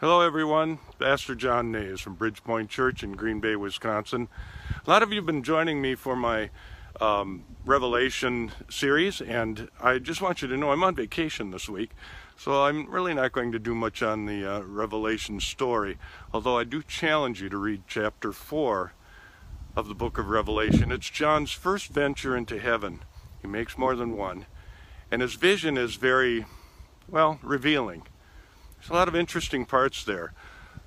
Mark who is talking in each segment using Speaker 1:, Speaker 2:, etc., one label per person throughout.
Speaker 1: Hello everyone, Pastor John Nays from Bridgepoint Church in Green Bay, Wisconsin. A lot of you have been joining me for my um, Revelation series and I just want you to know I'm on vacation this week so I'm really not going to do much on the uh, Revelation story although I do challenge you to read chapter 4 of the book of Revelation. It's John's first venture into heaven. He makes more than one and his vision is very, well, revealing. There's a lot of interesting parts there.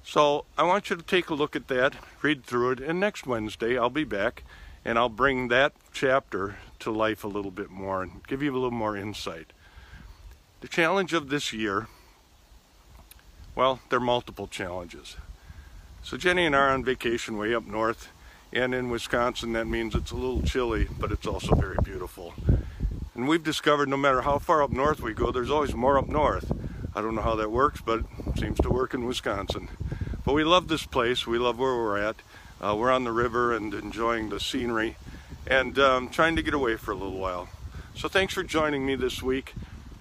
Speaker 1: So I want you to take a look at that, read through it, and next Wednesday I'll be back and I'll bring that chapter to life a little bit more and give you a little more insight. The challenge of this year, well, there are multiple challenges. So Jenny and I are on vacation way up north, and in Wisconsin that means it's a little chilly, but it's also very beautiful. And we've discovered no matter how far up north we go, there's always more up north. I don't know how that works, but it seems to work in Wisconsin. But we love this place. We love where we're at. Uh, we're on the river and enjoying the scenery and um, trying to get away for a little while. So thanks for joining me this week.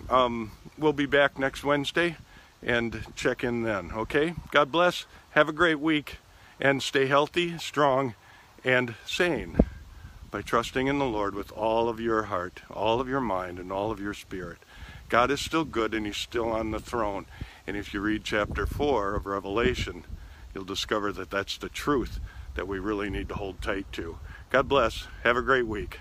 Speaker 1: Um, we'll be back next Wednesday and check in then, okay? God bless. Have a great week and stay healthy, strong, and sane by trusting in the Lord with all of your heart, all of your mind, and all of your spirit. God is still good and he's still on the throne. And if you read chapter 4 of Revelation, you'll discover that that's the truth that we really need to hold tight to. God bless. Have a great week.